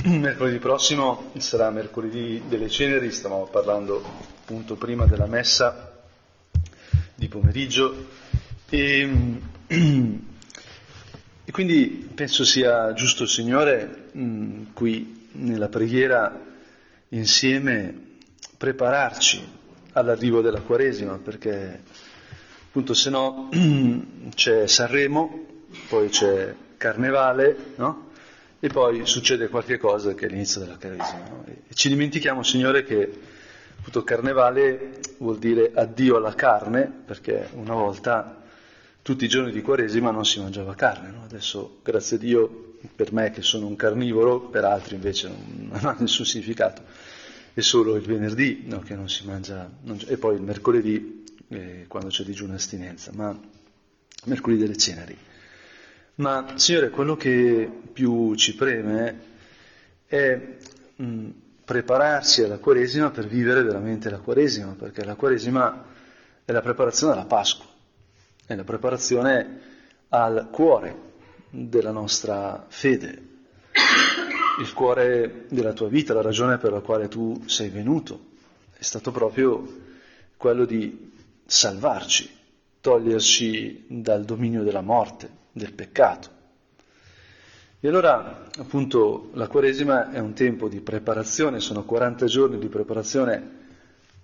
mercoledì prossimo sarà mercoledì delle ceneri, stavamo parlando appunto prima della messa di pomeriggio e, e quindi penso sia giusto, Signore, mh, qui nella preghiera insieme prepararci all'arrivo della Quaresima, perché appunto se no c'è Sanremo, poi c'è Carnevale, no? E poi succede qualche cosa che è l'inizio della Quaresima. No? E ci dimentichiamo, Signore, che appunto Carnevale vuol dire addio alla carne, perché una volta tutti i giorni di Quaresima non si mangiava carne. No? Adesso, grazie a Dio, per me che sono un carnivoro, per altri invece non, non ha nessun significato. È solo il venerdì no, che non si mangia, non, e poi il mercoledì eh, quando c'è digiuno e astinenza, ma mercoledì delle ceneri. Ma Signore, quello che più ci preme è mh, prepararsi alla Quaresima per vivere veramente la Quaresima, perché la Quaresima è la preparazione alla Pasqua, è la preparazione al cuore della nostra fede, il cuore della tua vita, la ragione per la quale tu sei venuto, è stato proprio quello di salvarci, toglierci dal dominio della morte, del peccato. E allora, appunto, la Quaresima è un tempo di preparazione, sono 40 giorni di preparazione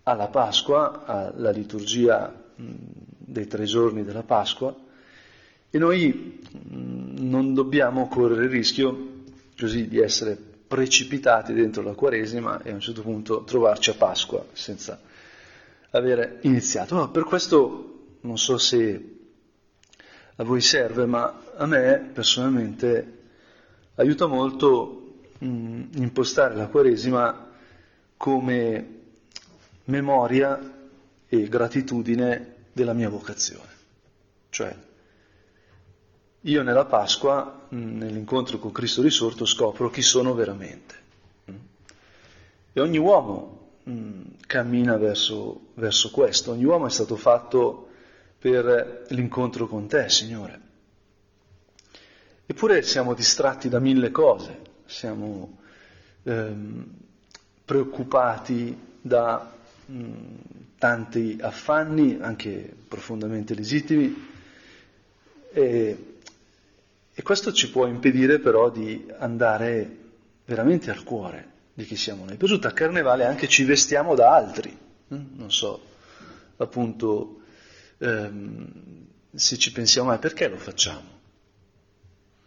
alla Pasqua, alla liturgia dei tre giorni della Pasqua, e noi non dobbiamo correre il rischio così di essere precipitati dentro la Quaresima e a un certo punto trovarci a Pasqua senza avere iniziato. No, per questo non so se a voi serve, ma a me personalmente aiuta molto mh, impostare la Quaresima come memoria e gratitudine della mia vocazione. Cioè, io nella Pasqua, mh, nell'incontro con Cristo risorto, scopro chi sono veramente. E ogni uomo mh, cammina verso, verso questo, ogni uomo è stato fatto per l'incontro con te, Signore. Eppure siamo distratti da mille cose, siamo ehm, preoccupati da mh, tanti affanni, anche profondamente legittimi, e, e questo ci può impedire però di andare veramente al cuore di chi siamo noi. Per tutto a Carnevale anche ci vestiamo da altri, hm? non so, appunto ehm, se ci pensiamo, ma perché lo facciamo?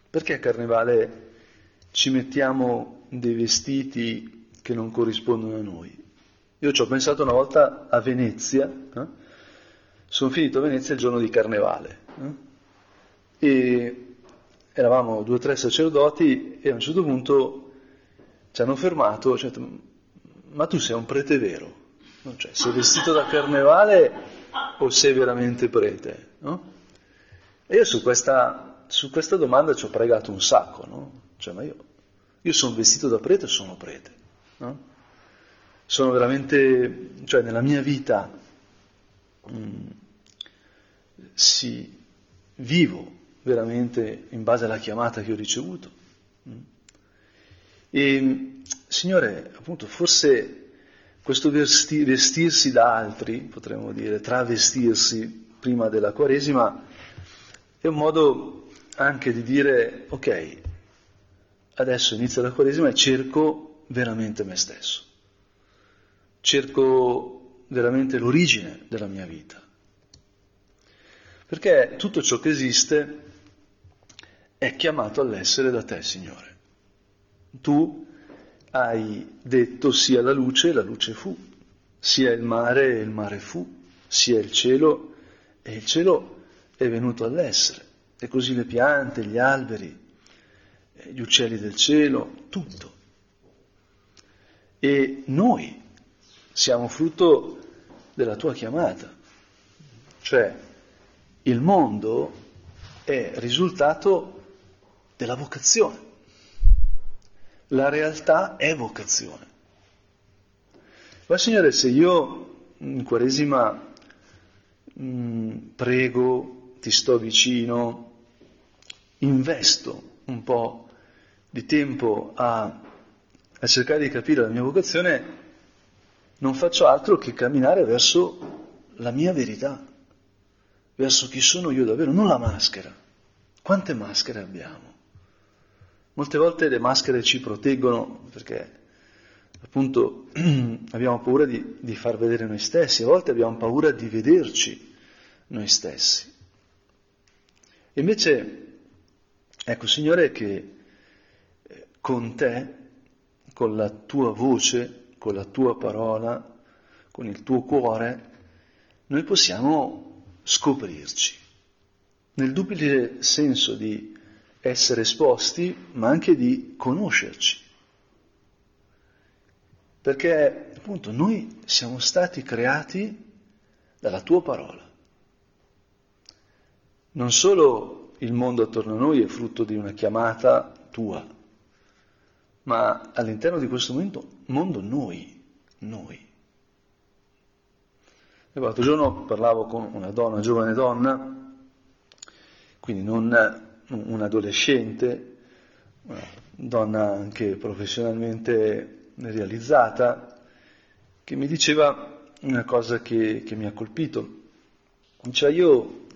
Perché a Carnevale ci mettiamo dei vestiti che non corrispondono a noi? Io ci ho pensato una volta a Venezia, eh? sono finito a Venezia il giorno di Carnevale eh? e eravamo due o tre sacerdoti e a un certo punto ci hanno fermato, cioè, ma tu sei un prete vero, cioè, sei vestito da Carnevale o sei veramente prete? No? E io su questa, su questa, domanda ci ho pregato un sacco, no? Cioè, ma io, io sono vestito da prete o sono prete? No? Sono veramente, cioè nella mia vita mh, mm, sì, vivo veramente in base alla chiamata che ho ricevuto. Mm. E, Signore, appunto, forse questo vesti, vestirsi da altri, potremmo dire, travestirsi prima della Quaresima, è un modo anche di dire, ok, adesso inizia la Quaresima e cerco veramente me stesso, cerco veramente l'origine della mia vita. Perché tutto ciò che esiste è chiamato all'essere da te, Signore. Tu hai detto sia la luce, la luce fu, sia il mare, il mare fu, sia il cielo, e il cielo è venuto all'essere. E così le piante, gli alberi, gli uccelli del cielo, tutto. E noi siamo frutto della tua chiamata, cioè il mondo è risultato della vocazione. La realtà è vocazione. Ma Signore, se io in Quaresima mh, mm, prego, ti sto vicino, investo un po' di tempo a a cercare di capire la mia vocazione, non faccio altro che camminare verso la mia verità, verso chi sono io davvero, non la maschera. Quante maschere abbiamo? Molte volte le maschere ci proteggono perché appunto abbiamo paura di, di far vedere noi stessi, a volte abbiamo paura di vederci noi stessi. Invece, ecco Signore che eh, con te, con la tua voce, con la tua parola, con il tuo cuore, noi possiamo scoprirci, nel duplice senso di essere esposti, ma anche di conoscerci. Perché appunto noi siamo stati creati dalla tua parola. Non solo il mondo attorno a noi è frutto di una chiamata tua, ma all'interno di questo momento, mondo noi, noi. E l'altro giorno parlavo con una donna, una giovane donna, quindi non un adolescente, una donna anche professionalmente realizzata, che mi diceva una cosa che, che mi ha colpito. Cioè io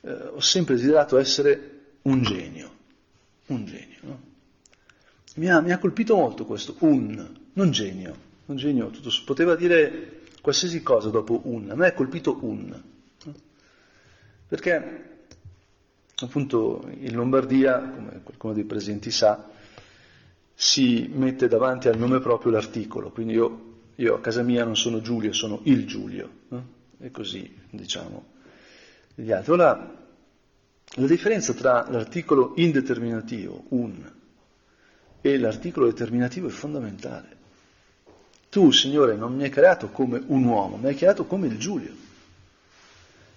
eh, ho sempre desiderato essere un genio, un genio. No? Mi, ha, mi, ha, colpito molto questo, un, non genio, un genio, tutto, poteva dire qualsiasi cosa dopo un, a me ha colpito un. No? Perché appunto in Lombardia, come qualcuno dei presenti sa, si mette davanti al nome proprio l'articolo, quindi io, io a casa mia non sono Giulio, sono il Giulio, no? e così diciamo gli altri. Ora, la differenza tra l'articolo indeterminativo, un, e l'articolo determinativo è fondamentale. Tu, Signore, non mi hai creato come un uomo, mi hai creato come il Giulio.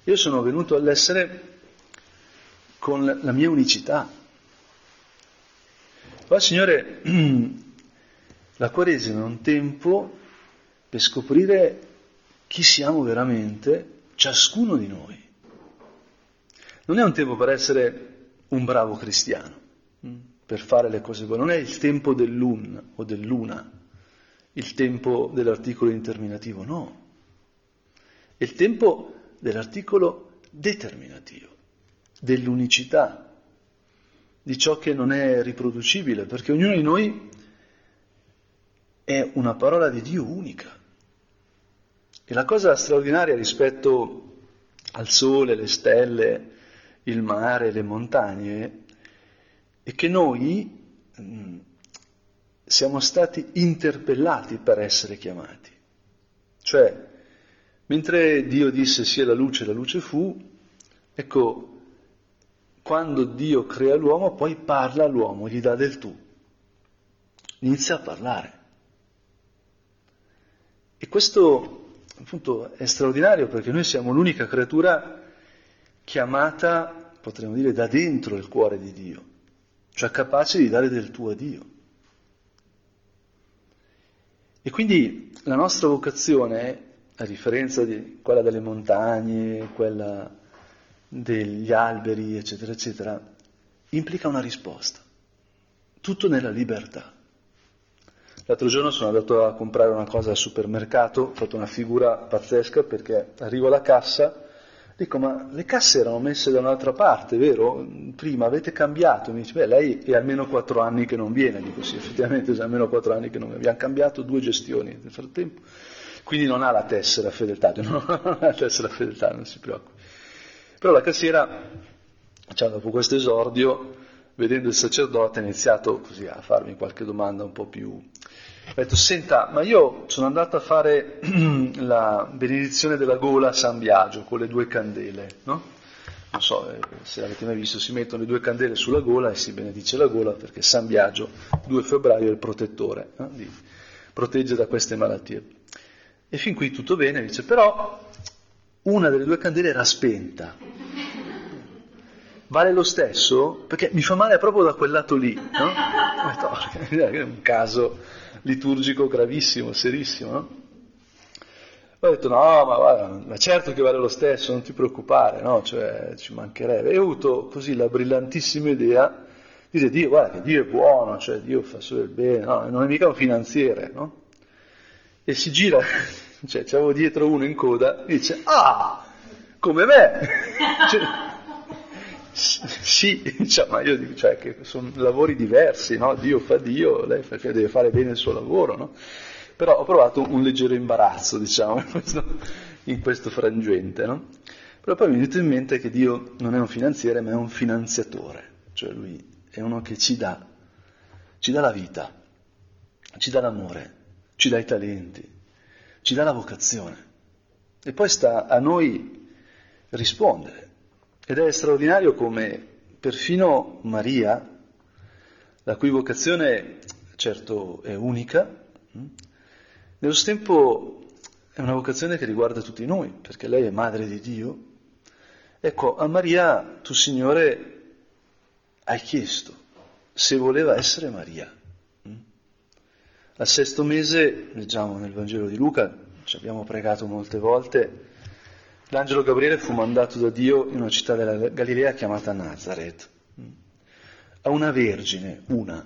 Io sono venuto all'essere con la mia unicità, Qua, Signore, la Quaresima è un tempo per scoprire chi siamo veramente, ciascuno di noi. Non è un tempo per essere un bravo cristiano, mm, per fare le cose buone, non è il tempo dell'un o dell'una, il tempo dell'articolo interminativo, no. È il tempo dell'articolo determinativo, dell'unicità, di ciò che non è riproducibile, perché ognuno di noi è una parola di Dio unica. E la cosa straordinaria rispetto al sole, le stelle, il mare, le montagne, è che noi mh, siamo stati interpellati per essere chiamati. Cioè, mentre Dio disse sia la luce, la luce fu, ecco, quando Dio crea l'uomo, poi parla all'uomo, gli dà del tu. Inizia a parlare. E questo appunto è straordinario perché noi siamo l'unica creatura chiamata, potremmo dire, da dentro il cuore di Dio, cioè capace di dare del tuo a Dio. E quindi la nostra vocazione, a differenza di quella delle montagne, quella degli alberi, eccetera, eccetera, implica una risposta. Tutto nella libertà. L'altro giorno sono andato a comprare una cosa al supermercato, ho fatto una figura pazzesca perché arrivo alla cassa, dico ma le casse erano messe da un'altra parte, vero? Prima avete cambiato, mi dice beh lei è almeno quattro anni che non viene, dico sì effettivamente è almeno quattro anni che non viene, abbiamo cambiato due gestioni nel frattempo, quindi non ha la tessera fedeltà, non ha la tessera fedeltà, non si preoccupi. Però la cassiera, cioè, dopo questo esordio, vedendo il sacerdote, ha iniziato così a farmi qualche domanda un po' più... Ha detto, senta, ma io sono andato a fare la benedizione della gola a San Biagio con le due candele, no? Non so eh, se avete mai visto, si mettono le due candele sulla gola e si benedice la gola perché San Biagio, 2 febbraio, è il protettore, no? protegge da queste malattie. E fin qui tutto bene, dice, però una delle due candele era spenta. Vale lo stesso? Perché mi fa male proprio da quel lato lì, no? È un caso liturgico gravissimo, serissimo, no? Ho detto no, ma, guarda, ma certo che vale lo stesso, non ti preoccupare, no? Cioè, ci mancherebbe. E ho avuto così la brillantissima idea Dice Dio, guarda che Dio è buono, cioè Dio fa solo il bene, no, non è mica un finanziere, no? E si gira, cioè c'avevo dietro uno in coda, dice, ah, come me! cioè, sì, cioè, ma io dico, cioè, che sono lavori diversi, no? Dio fa Dio, lei fa, deve fare bene il suo lavoro, no? Però ho provato un leggero imbarazzo, diciamo, in questo, in questo frangente, no? Però poi mi è venuto in mente che Dio non è un finanziere, ma è un finanziatore, cioè lui è uno che ci dà, ci dà la vita, ci dà l'amore, ci dà i talenti, ci dà la vocazione. E poi sta a noi rispondere. Ed è straordinario come perfino Maria, la cui vocazione certo è unica, hm, nello stesso tempo è una vocazione che riguarda tutti noi, perché lei è madre di Dio. Ecco, a Maria tu Signore hai chiesto se voleva essere Maria. Al sesto mese, leggiamo nel Vangelo di Luca, ci abbiamo pregato molte volte, L'angelo Gabriele fu mandato da Dio in una città della Galilea chiamata Nazareth, a una vergine, una,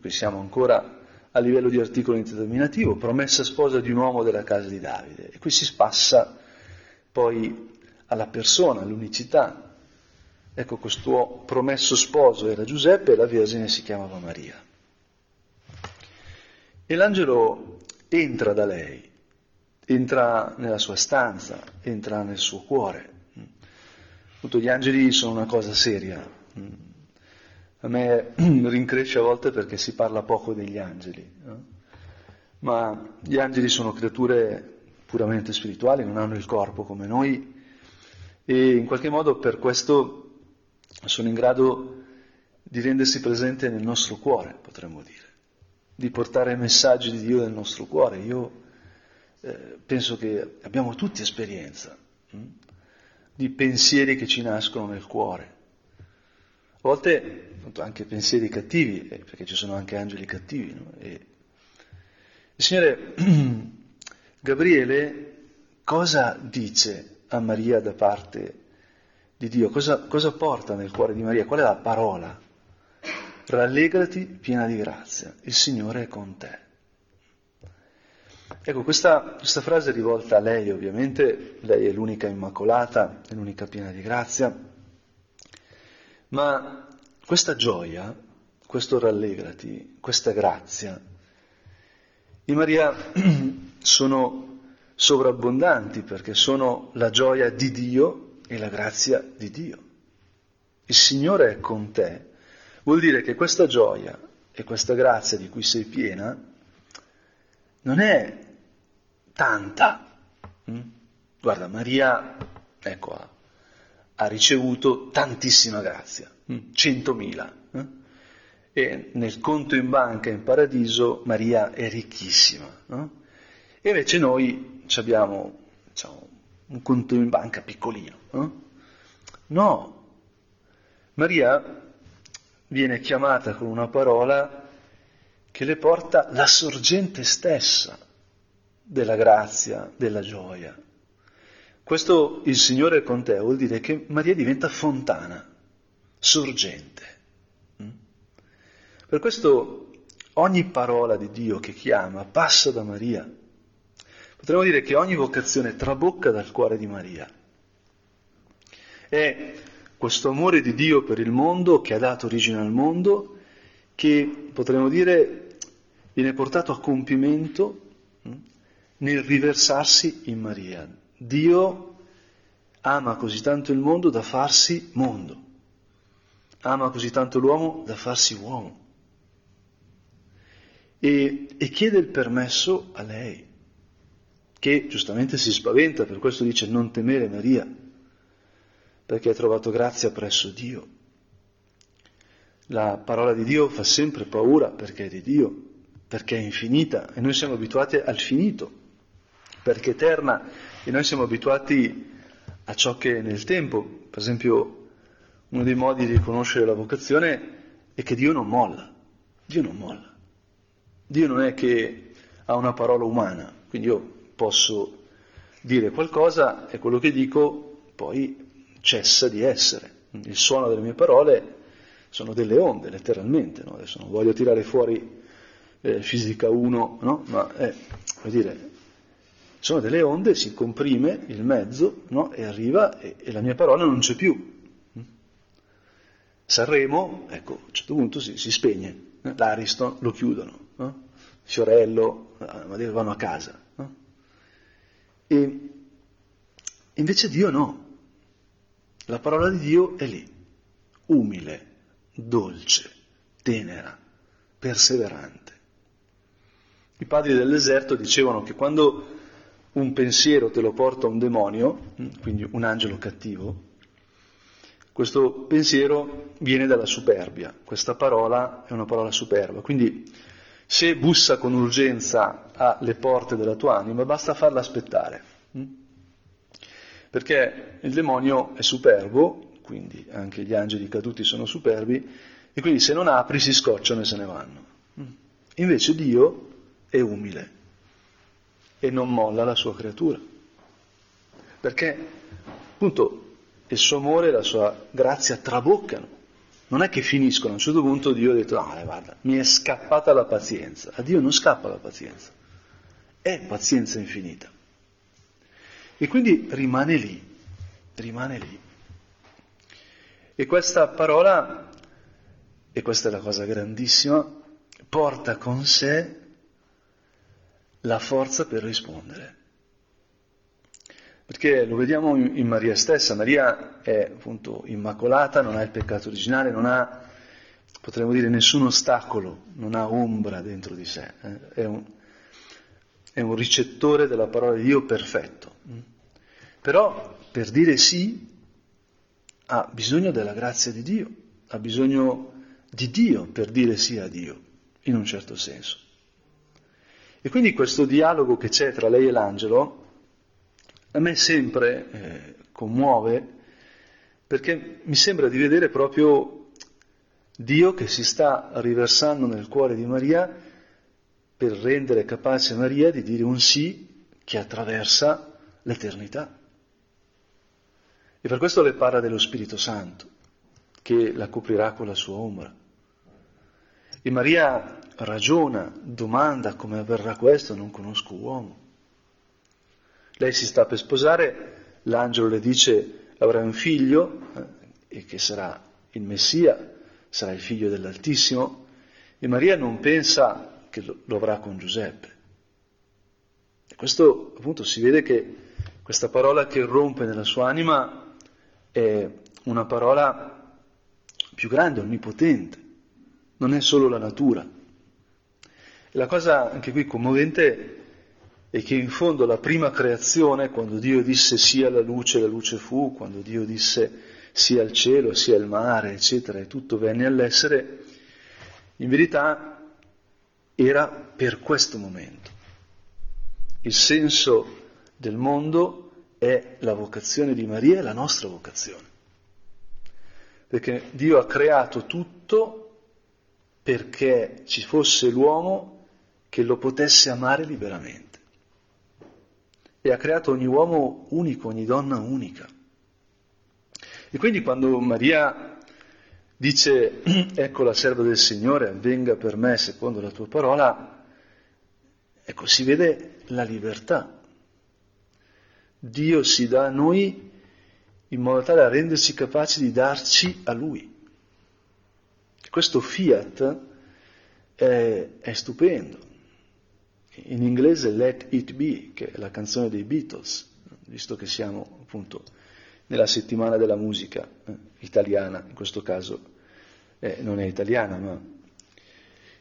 qui siamo ancora a livello di articolo indeterminativo, promessa sposa di un uomo della casa di Davide. E qui si passa poi alla persona, all'unicità. Ecco, questo promesso sposo era Giuseppe e la Vergine si chiamava Maria. E l'angelo entra da lei entra nella sua stanza, entra nel suo cuore. Appunto, gli angeli sono una cosa seria. A me rincresce a volte perché si parla poco degli angeli, ma gli angeli sono creature puramente spirituali, non hanno il corpo come noi e in qualche modo per questo sono in grado di rendersi presente nel nostro cuore, potremmo dire, di portare messaggi di Dio nel nostro cuore. Io eh, penso che abbiamo tutti esperienza hm, di pensieri che ci nascono nel cuore. A volte anche pensieri cattivi, eh, perché ci sono anche angeli cattivi. No? E Signore Gabriele cosa dice a Maria da parte di Dio? Cosa, cosa porta nel cuore di Maria? Qual è la parola? Rallegrati piena di grazia, il Signore è con te. Ecco, questa, questa, frase è rivolta a lei, ovviamente, lei è l'unica immacolata, è l'unica piena di grazia, ma questa gioia, questo rallegrati, questa grazia, in Maria sono sovrabbondanti perché sono la gioia di Dio e la grazia di Dio. Il Signore è con te, vuol dire che questa gioia e questa grazia di cui sei piena non è tanta. Mm? Guarda, Maria, ecco, ha, ha ricevuto tantissima grazia, mm? centomila. Eh? E nel conto in banca in paradiso Maria è ricchissima. No? E invece noi abbiamo diciamo, un conto in banca piccolino. No? no, Maria viene chiamata con una parola che le porta la sorgente stessa della grazia, della gioia. Questo il Signore è con te vuol dire che Maria diventa fontana, sorgente. Mm? Per questo ogni parola di Dio che chiama passa da Maria. Potremmo dire che ogni vocazione trabocca dal cuore di Maria. È questo amore di Dio per il mondo che ha dato origine al mondo, che potremmo dire viene portato a compimento mm, nel riversarsi in Maria. Dio ama così tanto il mondo da farsi mondo, ama così tanto l'uomo da farsi uomo. E, e chiede il permesso a lei, che giustamente si spaventa, per questo dice non temere Maria, perché hai trovato grazia presso Dio. La parola di Dio fa sempre paura perché è di Dio, perché è infinita e noi siamo abituati al finito perché è eterna e noi siamo abituati a ciò che è nel tempo. Per esempio, uno dei modi di riconoscere la vocazione è che Dio non molla. Dio non molla. Dio non è che ha una parola umana, quindi io posso dire qualcosa e quello che dico poi cessa di essere. Il suono delle mie parole sono delle onde, letteralmente, no? adesso non voglio tirare fuori eh, fisica 1, no? ma eh, dire, sono delle onde, si comprime il mezzo no? e arriva e, e, la mia parola non c'è più. Sanremo, ecco, a un certo punto si, si spegne, eh? l'Ariston lo chiudono, no? Fiorello, eh, vanno a casa. E invece Dio no. La parola di Dio è lì, umile, dolce, tenera, perseverante. I padri del deserto dicevano che quando un pensiero te lo porta un demonio, quindi un angelo cattivo, questo pensiero viene dalla superbia, questa parola è una parola superba, quindi se bussa con urgenza alle porte della tua anima, basta farla aspettare, perché il demonio è superbo, quindi anche gli angeli caduti sono superbi, e quindi se non apri si scocciano e se ne vanno. Invece Dio è umile e non molla la sua creatura, perché appunto il suo amore e la sua grazia traboccano. Non è che finiscono, a un certo punto Dio ha detto, ah, guarda, mi è scappata la pazienza. A Dio non scappa la pazienza, è pazienza infinita. E quindi rimane lì, rimane lì. E questa parola, e questa è la cosa grandissima, porta con sé la forza per rispondere. Perché lo vediamo in, Maria stessa, Maria è appunto immacolata, non ha il peccato originale, non ha, potremmo dire, nessun ostacolo, non ha ombra dentro di sé, eh? è, un, è un ricettore della parola di Dio perfetto. Però per dire sì ha bisogno della grazia di Dio, ha bisogno di Dio per dire sì a Dio, in un certo senso. E quindi questo dialogo che c'è tra lei e l'angelo a me sempre eh, commuove perché mi sembra di vedere proprio Dio che si sta riversando nel cuore di Maria per rendere capace Maria di dire un sì che attraversa l'eternità. E per questo le parla dello Spirito Santo, che la coprirà con la sua ombra. E Maria ragiona, domanda come avverrà questo, non conosco uomo. Lei si sta per sposare, l'angelo le dice avrai un figlio eh, e che sarà il Messia, sarà il figlio dell'Altissimo, e Maria non pensa che avrà con Giuseppe. E questo appunto si vede che questa parola che irrompe nella sua anima è una parola più grande, onnipotente, non è solo la natura. E la cosa anche qui commovente e che in fondo la prima creazione, quando Dio disse sia la luce, la luce fu, quando Dio disse sia il cielo, sia il mare, eccetera, e tutto venne all'essere, in verità era per questo momento. Il senso del mondo è la vocazione di Maria e la nostra vocazione. Perché Dio ha creato tutto perché ci fosse l'uomo che lo potesse amare liberamente e ha creato ogni uomo unico, ogni donna unica. E quindi quando Maria dice ecco la serva del Signore, avvenga per me secondo la tua parola, ecco si vede la libertà. Dio si dà a noi in modo tale da renderci capaci di darci a Lui. Questo fiat è, è stupendo in inglese Let It Be, che è la canzone dei Beatles, visto che siamo appunto nella settimana della musica eh, italiana, in questo caso eh, non è italiana, ma...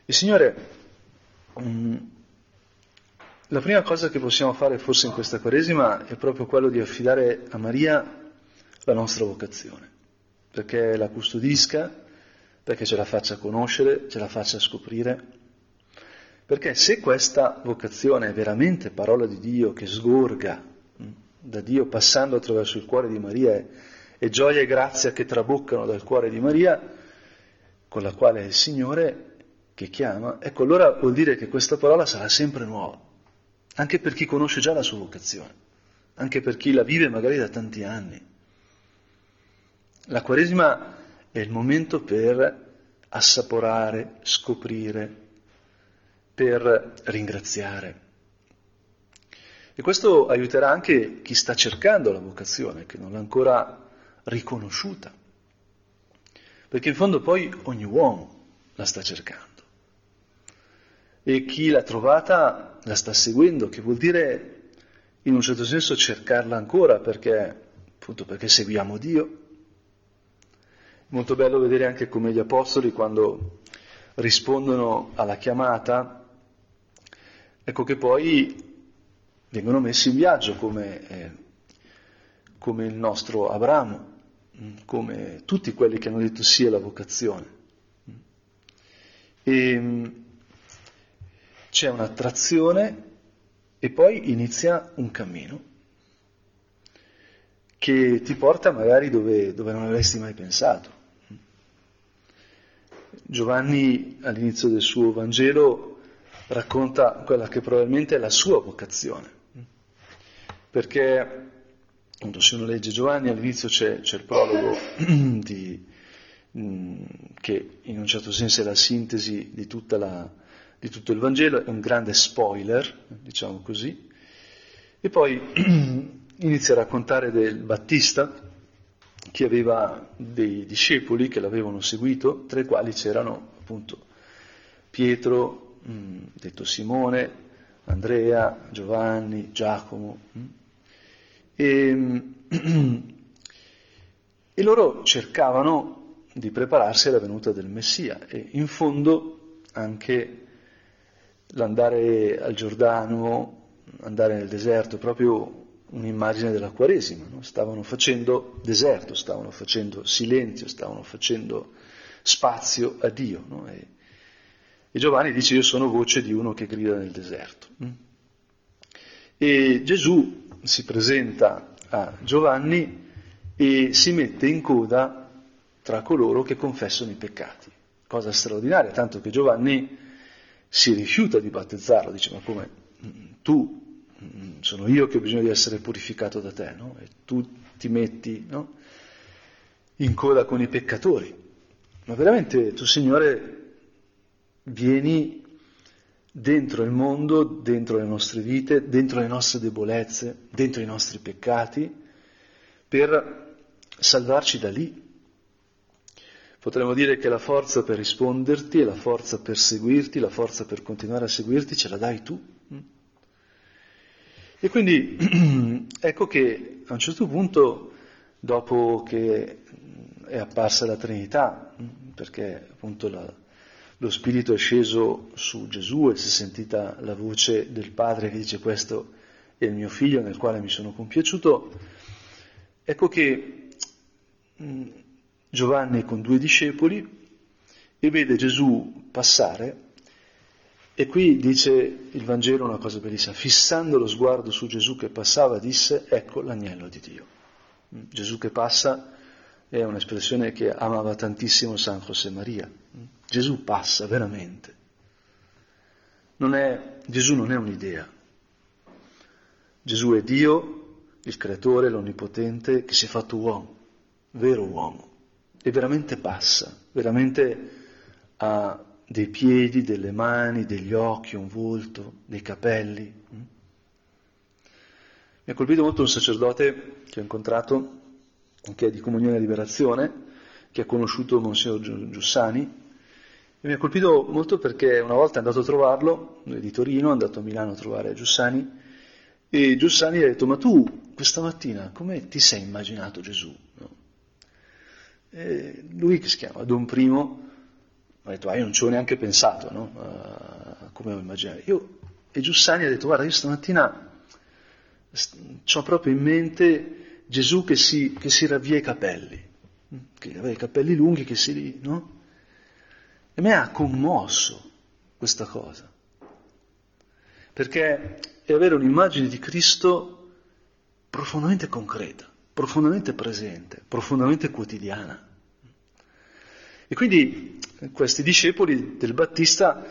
Il Signore, mh, mm, la prima cosa che possiamo fare forse in questa Quaresima è proprio quello di affidare a Maria la nostra vocazione, perché la custodisca, perché ce la faccia conoscere, ce la faccia scoprire perché se questa vocazione è veramente parola di Dio che sgorga da Dio passando attraverso il cuore di Maria e gioia e grazia che traboccano dal cuore di Maria, con la quale è il Signore che chiama, ecco allora vuol dire che questa parola sarà sempre nuova, anche per chi conosce già la sua vocazione, anche per chi la vive magari da tanti anni. La Quaresima è il momento per assaporare, scoprire, per ringraziare. E questo aiuterà anche chi sta cercando la vocazione, che non l'ha ancora riconosciuta. Perché in fondo poi ogni uomo la sta cercando. E chi l'ha trovata la sta seguendo, che vuol dire in un certo senso cercarla ancora perché, appunto perché seguiamo Dio. Molto bello vedere anche come gli apostoli quando rispondono alla chiamata, ecco che poi vengono messi in viaggio come, eh, come il nostro Abramo, come tutti quelli che hanno detto sì alla vocazione. E c'è un'attrazione e poi inizia un cammino che ti porta magari dove, dove non avresti mai pensato. Giovanni all'inizio del suo Vangelo racconta quella che probabilmente è la sua vocazione, perché appunto, se uno legge Giovanni all'inizio c'è, c'è il prologo di, mh, che in un certo senso è la sintesi di la, di tutto il Vangelo, è un grande spoiler, diciamo così, e poi inizia a raccontare del Battista che aveva dei discepoli che l'avevano seguito, tra i quali c'erano appunto Pietro, mh, detto Simone, Andrea, Giovanni, Giacomo. Mh, e, e loro cercavano di prepararsi alla venuta del Messia e in fondo anche l'andare al Giordano, andare nel deserto, proprio un'immagine della Quaresima, no? stavano facendo deserto, stavano facendo silenzio, stavano facendo spazio a Dio. No? E, e, Giovanni dice io sono voce di uno che grida nel deserto. Mm? E Gesù si presenta a Giovanni e si mette in coda tra coloro che confessano i peccati, cosa straordinaria, tanto che Giovanni si rifiuta di battezzarlo, dice ma come tu, sono io che ho bisogno di essere purificato da te, no? E tu ti metti no? in coda con i peccatori. Ma veramente tu Signore vieni dentro il mondo, dentro le nostre vite, dentro le nostre debolezze, dentro i nostri peccati, per salvarci da lì, Potremmo dire che la forza per risponderti la forza per seguirti, la forza per continuare a seguirti ce la dai tu. E quindi ecco che a un certo punto, dopo che è apparsa la Trinità, perché appunto la, lo Spirito è sceso su Gesù e si è sentita la voce del Padre che dice questo è il mio figlio nel quale mi sono compiaciuto, ecco che Giovanni con due discepoli e vede Gesù passare e qui dice il Vangelo una cosa bellissima, fissando lo sguardo su Gesù che passava disse ecco l'agnello di Dio. Mm, Gesù che passa è un'espressione che amava tantissimo San José Maria. Mm, Gesù passa veramente. Non è, Gesù non è un'idea. Gesù è Dio, il creatore, l'onnipotente, che si è fatto uomo, vero uomo e veramente passa, veramente ha dei piedi, delle mani, degli occhi, un volto, dei capelli. Mi ha colpito molto un sacerdote che ho incontrato, che è di Comunione e Liberazione, che ha conosciuto Monsignor Giussani, e mi ha colpito molto perché una volta è andato a trovarlo, lui è di Torino, è andato a Milano a trovare Giussani, e Giussani gli ha detto, ma tu questa mattina come ti sei immaginato Gesù? No? Lui che si chiama Don Primo ha detto, ah, io non ci ho neanche pensato, no? uh, come ho immaginato. Io, e Giussani ha detto, guarda, io stamattina ho proprio in mente Gesù che si, che si ravvia i capelli, che aveva i capelli lunghi, che si, no? E mi ha commosso questa cosa, perché è avere un'immagine di Cristo profondamente concreta profondamente presente, profondamente quotidiana. E quindi questi discepoli del Battista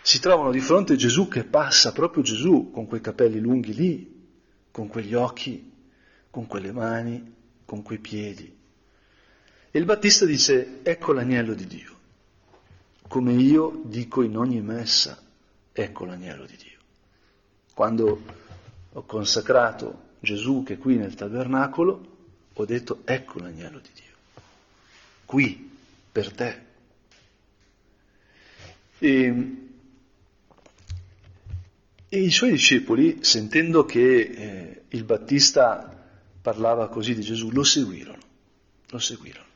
si trovano di fronte a Gesù che passa, proprio Gesù, con quei capelli lunghi lì, con quegli occhi, con quelle mani, con quei piedi. E il Battista dice, ecco l'agnello di Dio, come io dico in ogni messa, ecco l'agnello di Dio. Quando ho consacrato Gesù che è qui nel tabernacolo, ho detto, ecco l'agnello di Dio, qui, per te. E, e i suoi discepoli, sentendo che eh, il Battista parlava così di Gesù, lo seguirono, lo seguirono.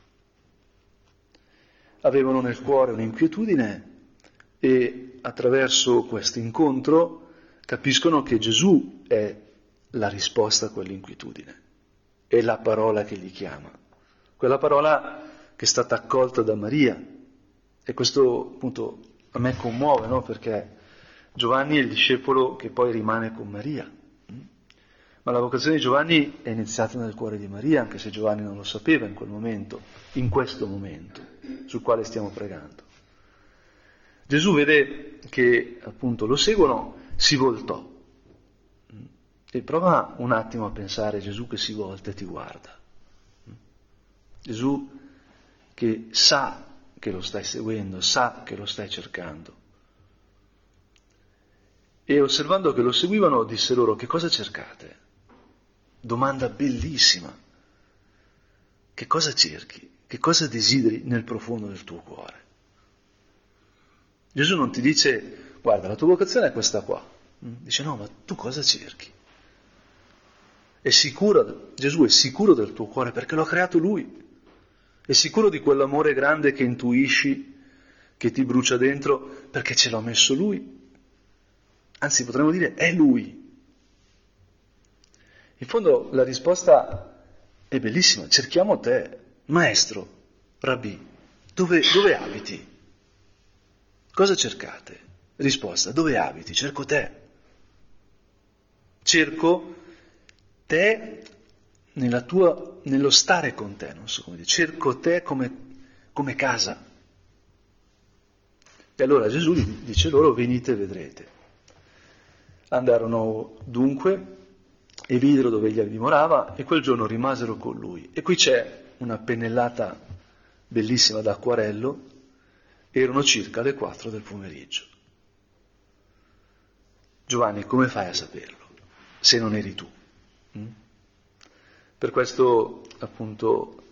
Avevano nel cuore un'inquietudine e attraverso questo incontro capiscono che Gesù è la risposta a quell'inquietudine, è la parola che li chiama, quella parola che è stata accolta da Maria. E questo appunto a me commuove, no? Perché Giovanni è il discepolo che poi rimane con Maria. Ma la vocazione di Giovanni è iniziata nel cuore di Maria, anche se Giovanni non lo sapeva in quel momento, in questo momento, sul quale stiamo pregando. Gesù vede che appunto lo seguono, si voltò. E prova un attimo a pensare Gesù che si volta e ti guarda. Gesù che sa che lo stai seguendo, sa che lo stai cercando e osservando che lo seguivano disse loro che cosa cercate? Domanda bellissima. Che cosa cerchi? Che cosa desideri nel profondo del tuo cuore? Gesù non ti dice guarda la tua vocazione è questa qua. Mm? Dice no ma tu cosa cerchi? È sicuro, Gesù è sicuro del tuo cuore perché lo ha creato Lui. È sicuro di quell'amore grande che intuisci, che ti brucia dentro perché ce l'ha messo Lui anzi potremmo dire è lui. In fondo la risposta è bellissima, cerchiamo te, maestro, rabbi, dove, dove abiti? Cosa cercate? Risposta, dove abiti? Cerco te. Cerco te tua, nello stare con te, non so come dire, cerco te come, come casa. E allora Gesù dice loro venite e vedrete. Andarono dunque e videro dove egli dimorava e quel giorno rimasero con lui. E qui c'è una pennellata bellissima d'acquarello, erano circa le quattro del pomeriggio. Giovanni, come fai a saperlo se non eri tu? Mm? Per questo appunto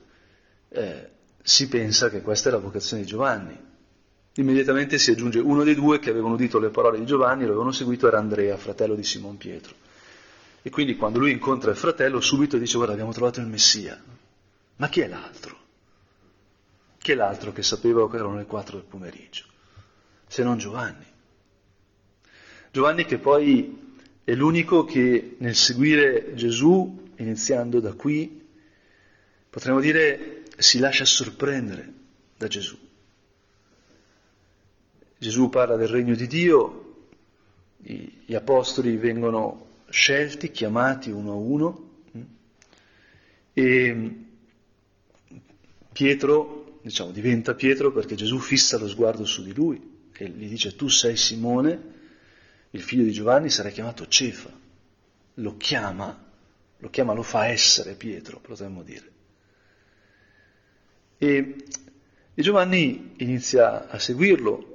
eh, si pensa che questa è la vocazione di Giovanni, Immediatamente si aggiunge uno dei due che avevano udito le parole di Giovanni lo avevano seguito, era Andrea, fratello di Simon Pietro. E quindi quando lui incontra il fratello subito dice guarda abbiamo trovato il Messia. Ma chi è l'altro? Chi è l'altro che sapeva che erano le quattro del pomeriggio? Se non Giovanni. Giovanni che poi è l'unico che nel seguire Gesù, iniziando da qui, potremmo dire si lascia sorprendere da Gesù. Gesù parla del regno di Dio, gli apostoli vengono scelti, chiamati uno a uno e Pietro, diciamo, diventa Pietro perché Gesù fissa lo sguardo su di lui e gli dice tu sei Simone, il figlio di Giovanni, sarai chiamato Cefa. Lo chiama, lo chiama, lo fa essere Pietro, potremmo dire. E, e Giovanni inizia a seguirlo,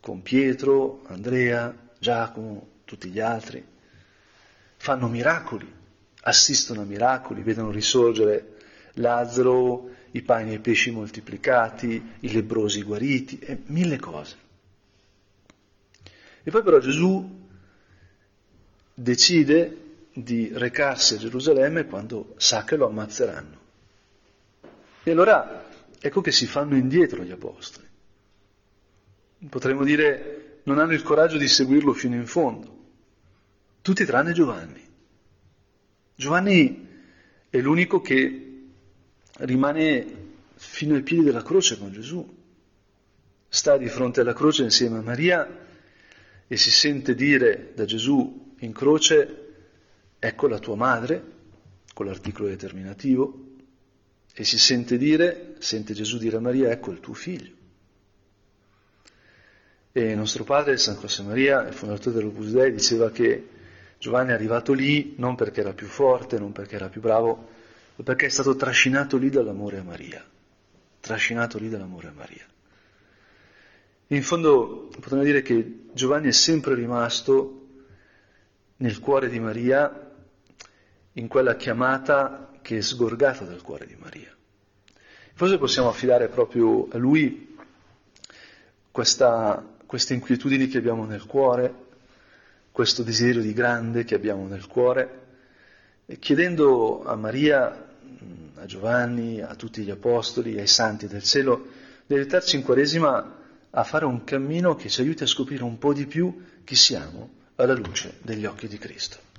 con Pietro, Andrea, Giacomo, tutti gli altri, fanno miracoli, assistono a miracoli, vedono risorgere Lazzaro, i pani e i pesci moltiplicati, i lebrosi guariti, e mille cose. E poi però Gesù decide di recarsi a Gerusalemme quando sa che lo ammazzeranno. E allora ecco che si fanno indietro gli apostoli potremmo dire, non hanno il coraggio di seguirlo fino in fondo. Tutti tranne Giovanni. Giovanni è l'unico che rimane fino ai piedi della croce con Gesù. Sta di fronte alla croce insieme a Maria e si sente dire da Gesù in croce, ecco la tua madre, con l'articolo determinativo, e si sente dire, sente Gesù dire a Maria, ecco il tuo figlio. E nostro padre, San José Maria, il fondatore dell'Opus Dei, diceva che Giovanni è arrivato lì non perché era più forte, non perché era più bravo, ma perché è stato trascinato lì dall'amore a Maria. trascinato lì dall'amore a Maria. In fondo potremmo dire che Giovanni è sempre rimasto nel cuore di Maria, in quella chiamata che è sgorgata dal cuore di Maria. Forse possiamo affidare proprio a lui questa, queste inquietudini che abbiamo nel cuore, questo desiderio di grande che abbiamo nel cuore, chiedendo a Maria, a Giovanni, a tutti gli apostoli, ai santi del cielo, di aiutarci in Quaresima a fare un cammino che ci aiuti a scoprire un po' di più chi siamo alla luce degli occhi di Cristo.